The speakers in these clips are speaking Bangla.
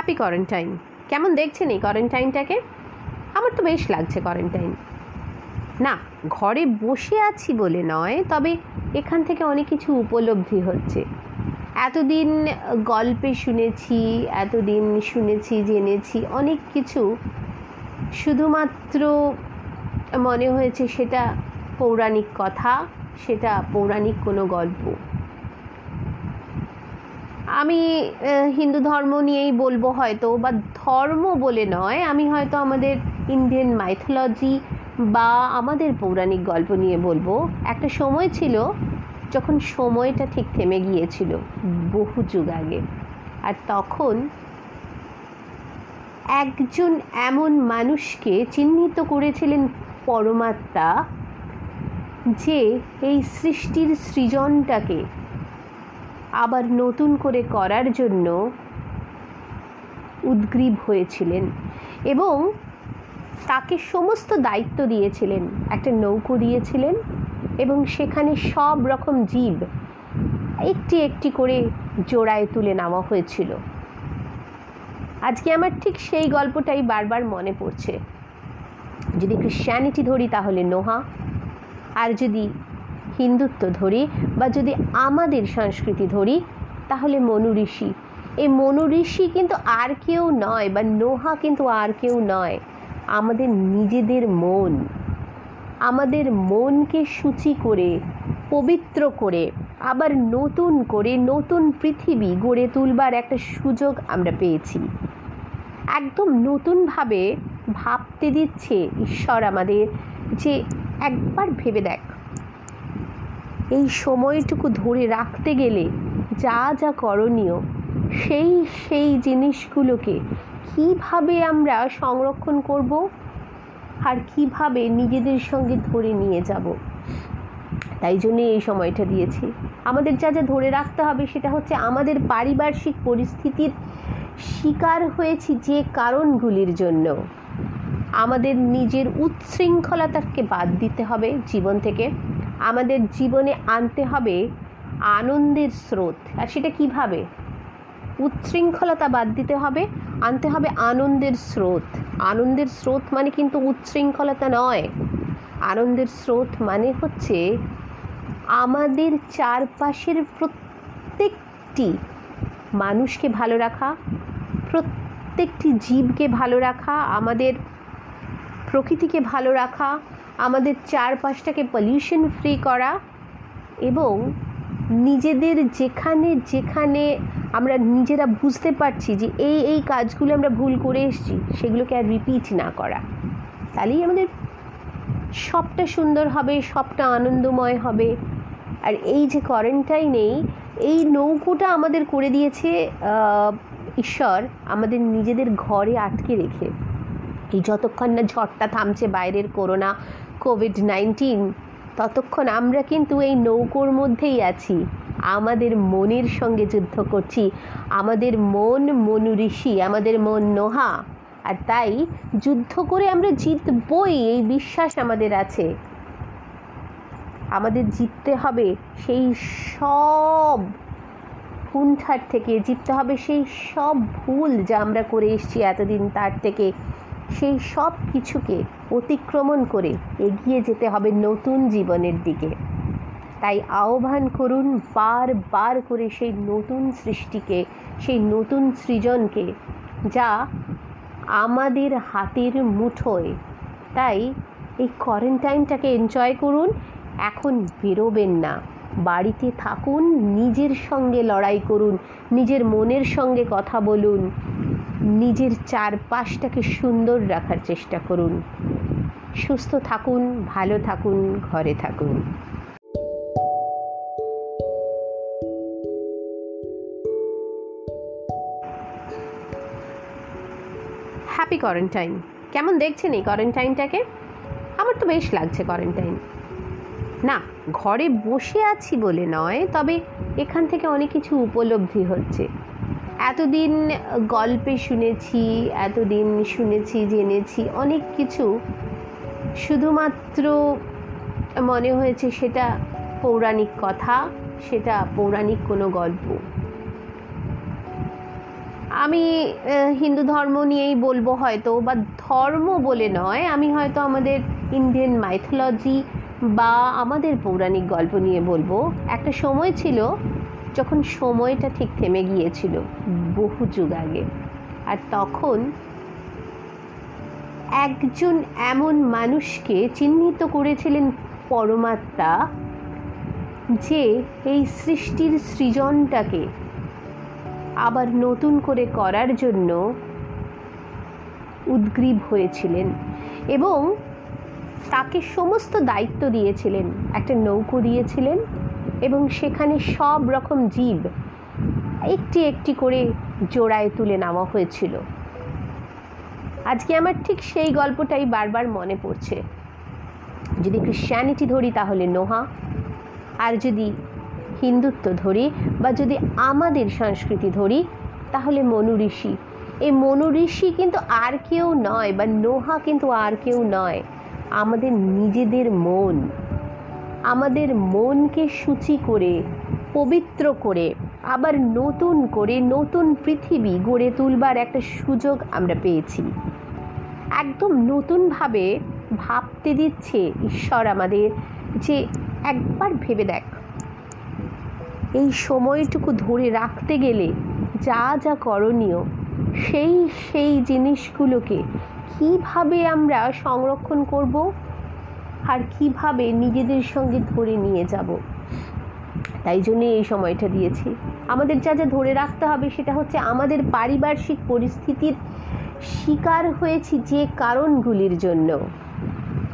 হ্যাপি কোয়ারেন্টাইন কেমন দেখছেন এই কোয়ারেন্টাইনটাকে আমার তো বেশ লাগছে কোয়ারেন্টাইন না, ঘরে বসে আছি বলে নয়, তবে এখান থেকে অনেক কিছু উপলব্ধি হচ্ছে। এতদিন গল্পে শুনেছি, এতদিন শুনেছি, জেনেছি, অনেক কিছু। শুধুমাত্র মনে হয়েছে সেটা পৌরাণিক কথা, সেটা পৌরাণিক কোনো গল্প। আমি হিন্দু ধর্ম নিয়েই বলব হয়তো, বা ধর্ম বলে নয়, আমি হয়তো আমাদের ইন্ডিয়ান মাইথোলজি বা আমাদের পৌরাণিক গল্প নিয়ে বলব। একটা সময় ছিল যখন সময়টা ঠিক থেমে গিয়েছিল, বহু যুগ আগে। আর তখন একজন এমন মানুষকে চিহ্নিত করেছিলেন পরমাত্মা, যে এই সৃষ্টির সৃজনটাকে আবার নতুন করে করার জন্য উদ্গ্রীব হয়েছিলেন এবং তাকে সমস্ত দায়িত্ব দিয়েছিলেন। একটা নৌকো দিয়েছিলেন এবং সেখানে সব রকম জীব একটি একটি করে জোড়ায় তুলে নেওয়া হয়েছিল। আজকে আমার ঠিক সেই গল্পটাই বারবার মনে পড়ছে। যদি ক্রিশ্চিয়ানিটি ধরি তাহলে নোহা, আর যদি হিন্দুত্ব ধরি বা যদি আমাদের সংস্কৃতি ধরি, তাহলে মনু ঋষি। এই মনু ঋষি কিন্তু আর কেউ নয় বা নোহা কিন্তু আর কেউ নয়। আমাদের নিজেদের মন। আমাদের মনকে সূচি করে, পবিত্র করে, আবার নতুন করে নতুন পৃথিবী গড়ে তুলবার একটা সুযোগ আমরা পেয়েছি। একদম নতুনভাবে ভাবতে দিচ্ছে ঈশ্বর আমাদের যে একবার ভেবে দেখ এই সময়টুকু ধরে রাখতে গেলে যা যা করণীয়, সেই সেই জিনিসগুলোকে কীভাবে আমরা সংরক্ষণ করব আর কীভাবে নিজেদের সঙ্গে ধরে নিয়ে যাব? তাই জন্যে এই সময়টা দিয়েছি। আমাদের যা যা ধরে রাখতে হবে সেটা হচ্ছে আমাদের পারিপার্শ্বিক পরিস্থিতির শিকার হয়েছি যে কারণগুলির জন্য। আমাদের নিজের উচ্ছৃঙ্খলতাকে বাদ দিতে হবে জীবন থেকে। আমাদের জীবনে আনতে হবে আনন্দের স্রোত। আর সেটা কীভাবে? উচ্ছৃঙ্খলতা বাদ দিতে হবে, আনতে হবে আনন্দের স্রোত। আনন্দের স্রোত মানে কিন্তু উচ্ছৃঙ্খলতা নয়। আনন্দের স্রোত মানে হচ্ছে আমাদের চারপাশের প্রত্যেকটি মানুষকে ভালো রাখা, প্রত্যেকটি জীবকে ভালো রাখা, আমাদের প্রকৃতিকে ভালো রাখা আমাদের চারপাশটাকে পলিউশন ফ্রি করা এবং নিজেদের যেখানে যেখানে আমরা নিজেরা বুঝতে পারছি যে এই এই কাজগুলো আমরা ভুল করে এসেছি, সেগুলোকে আর রিপিট না করা। তাহলেই আমাদের সবটা সুন্দর হবে, সবটা আনন্দময় হবে। আর এই যে কোয়ারেন্টাইনেই এই নৌকোটা আমাদের করে দিয়েছে ঈশ্বর আমাদের নিজেদের ঘরে আটকে রেখে। এই যতক্ষণ না ঝড়টা থামছে বাইরের করোনা কোভিড নাইন্টিন, ততক্ষণ আমরা কিন্তু এই নৌকোর মধ্যেই আছি। আমাদের মনের সঙ্গে যুদ্ধ করছি। আমাদের মন মনু ঋষি, আমাদের মন নোহা। আর তাই যুদ্ধ করে আমরা জিতবই, এই বিশ্বাস আমাদের আছে। আমাদের জিততে হবে সেই সব কুণ্ঠার থেকে, জিততে হবে সেই সব ভুল যা আমরা করে এসেছি এতদিন তার থেকে। সেই সব কিছুকে অতিক্রমণ করে এগিয়ে যেতে হবে নতুন জীবনের দিকে। তাই আহ্বান করুন বার বার করে সেই নতুন সৃষ্টিকে, সেই নতুন সৃজনকে, যা আমাদের হাতের মুঠোয়। তাই এই কোয়ারেন্টাইনটাকে এনজয় করুন, এখন বেরোবেন না। বাড়িতে থাকুন, নিজের সঙ্গে লড়াই করুন, নিজের মনের সঙ্গে কথা বলুন। নিজের চারপাশটাকে সুন্দর রাখার চেষ্টা করুন। সুস্থ থাকুন, ভালো থাকুন, ঘরে থাকুন। হ্যাপি কোয়ারেন্টাইন কেমন দেখছেন এই কোয়ারেন্টাইনটাকে আমার তো বেশ লাগছে কোয়ারেন্টাইন না, ঘরে বসে আছি বলে নয়, তবে এখান থেকে অনেক কিছু উপলব্ধি হচ্ছে। এতদিন গল্পে শুনেছি, এতদিন শুনেছি, জেনেছি, অনেক কিছু। শুধুমাত্র মনে হয়েছে সেটা পৌরাণিক কথা, সেটা পৌরাণিক কোনো গল্প। আমি হিন্দু ধর্ম নিয়েই বলব হয়তো, বা ধর্ম বলে নয়, আমি হয়তো আমাদের ইন্ডিয়ান মাইথোলজি বা আমাদের পৌরাণিক গল্প নিয়ে বলব। একটা সময় ছিল যখন সময়টা ঠিক থেমে গিয়েছিল, বহু যুগ আগে। আর তখন একজন এমন মানুষকে চিহ্নিত করেছিলেন পরমাত্মা, যে এই সৃষ্টির সৃজনটাকে আবার নতুন করে করার জন্য উদ্গ্রীব হয়েছিলেন এবং তাকে সমস্ত দায়িত্ব দিয়েছিলেন। একটা নৌকো দিয়েছিলেন এবং সেখানে সব রকম জীব একটি একটি করে জোড়ায় তুলে নেওয়া হয়েছিল। আজকে আমার ঠিক সেই গল্পটাই বারবার মনে পড়ছে। যদি ক্রিশ্চিয়ানিটি ধরি তাহলে নোহা, আর যদি হিন্দুত্ব ধরি বা যদি আমাদের সংস্কৃতি ধরি তাহলে মনু ঋষি। এই মনু ঋষি কিন্তু আর কেউ নয় বা নোহা কিন্তু আর কেউ নয়, আমাদের নিজেদের মন। আমাদের মনকে সূচি করে, পবিত্র করে, আবার নতুন করে নতুন পৃথিবী গড়ে তুলবার একটা সুযোগ আমরা পেয়েছি। একদম নতুনভাবে ভাবতে দিচ্ছে ঈশ্বর আমাদের যে একবার ভেবে দেখ। এই সময়টুকু ধরে রাখতে গেলে যা যা করণীয়, সেই সেই জিনিসগুলোকে কীভাবে আমরা সংরক্ষণ করব? আর কীভাবে নিজেদের সঙ্গে ধরে নিয়ে যাব? তাই জন্যে এই সময়টা দিয়েছি। আমাদের যা যা ধরে রাখতে হবে সেটা হচ্ছে আমাদের পারিপার্শ্বিক পরিস্থিতির শিকার হয়েছি যে কারণগুলির জন্য।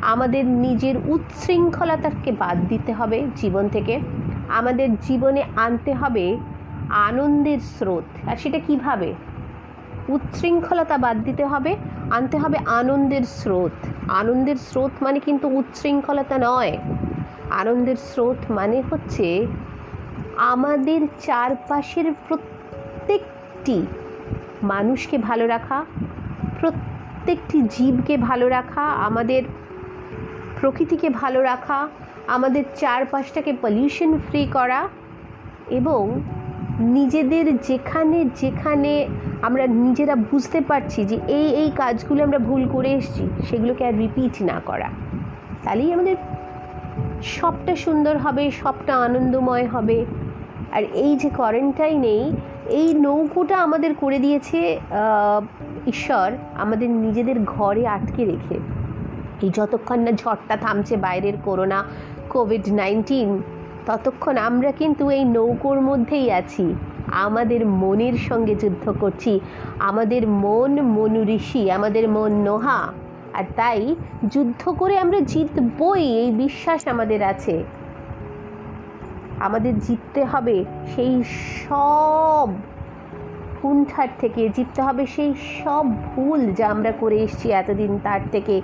আমাদের নিজের উচ্ছৃঙ্খলতাকে বাদ দিতে হবে জীবন থেকে। আমাদের জীবনে আনতে হবে আনন্দের স্রোত। আর সেটা কীভাবে? উচ্ছৃঙ্খলতা বাদ দিতে হবে আনতে হবে আনন্দের স্রোত। আনন্দের স্রোত মানে কিন্তু উচ্ছৃঙ্খলতা নয়। আনন্দের স্রোত মানে হচ্ছে আমাদের চারপাশের প্রত্যেকটি মানুষকে ভালো রাখা, প্রত্যেকটি জীবকে ভালো রাখা, আমাদের প্রকৃতিকে ভালো রাখা, আমাদের চারপাশটাকে পলিউশন ফ্রি করা এবং নিজেদের যেখানে যেখানে আমরা নিজেরা বুঝতে পারছি যে এই এই কাজগুলো আমরা ভুল করে এসেছি, সেগুলোকে আর রিপিট না করা। তাহলেই আমাদের সবটা সুন্দর হবে, সবটা আনন্দময় হবে। আর এই যে কোয়ারেন্টাইনেই এই নৌকোটা আমাদের করে দিয়েছে ঈশ্বর আমাদের নিজেদের ঘরে আটকে রেখে। এই যতক্ষণ না ঝড়টা থামছে বাইরের করোনা কোভিড নাইন্টিন ততক্ষণ আমরা কিন্তু এই নৌকোর মধ্যেই আছি। আমাদের মনের সঙ্গে যুদ্ধ করছি। আমাদের মন মনু ঋষি, আমাদের মন নোহা। আর তাই যুদ্ধ করে আমরা জিতবই, এই বিশ্বাস আমাদের আছে। আমাদের জিততে হবে সেই সব কুণ্ঠার থেকে, জিততে হবে সেই সব ভুল যা আমরা করে এসেছি এতদিন তার থেকে।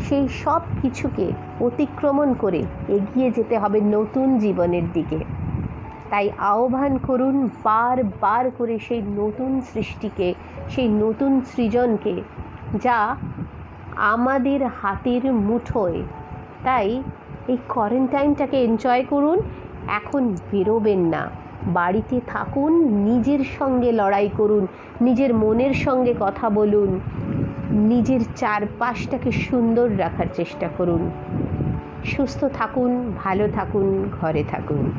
সেই সব কিছুকে অতিক্রমণ করে এগিয়ে যেতে হবে নতুন জীবনের দিকে। তাই আহ্বান করুন বার বার করে সেই নতুন সৃষ্টিকে, সেই নতুন সৃজনকে, যা আমাদের হাতের মুঠোয়। তাই এই কোয়ারেন্টাইনটাকে এনজয় করুন, এখন বেরোবেন না। বাড়িতে থাকুন, নিজের সঙ্গে লড়াই করুন, নিজের মনের সঙ্গে কথা বলুন। নিজের চারপাশটাকে সুন্দর রাখার চেষ্টা করুন। সুস্থ থাকুন ভালো থাকুন ঘরে থাকুন।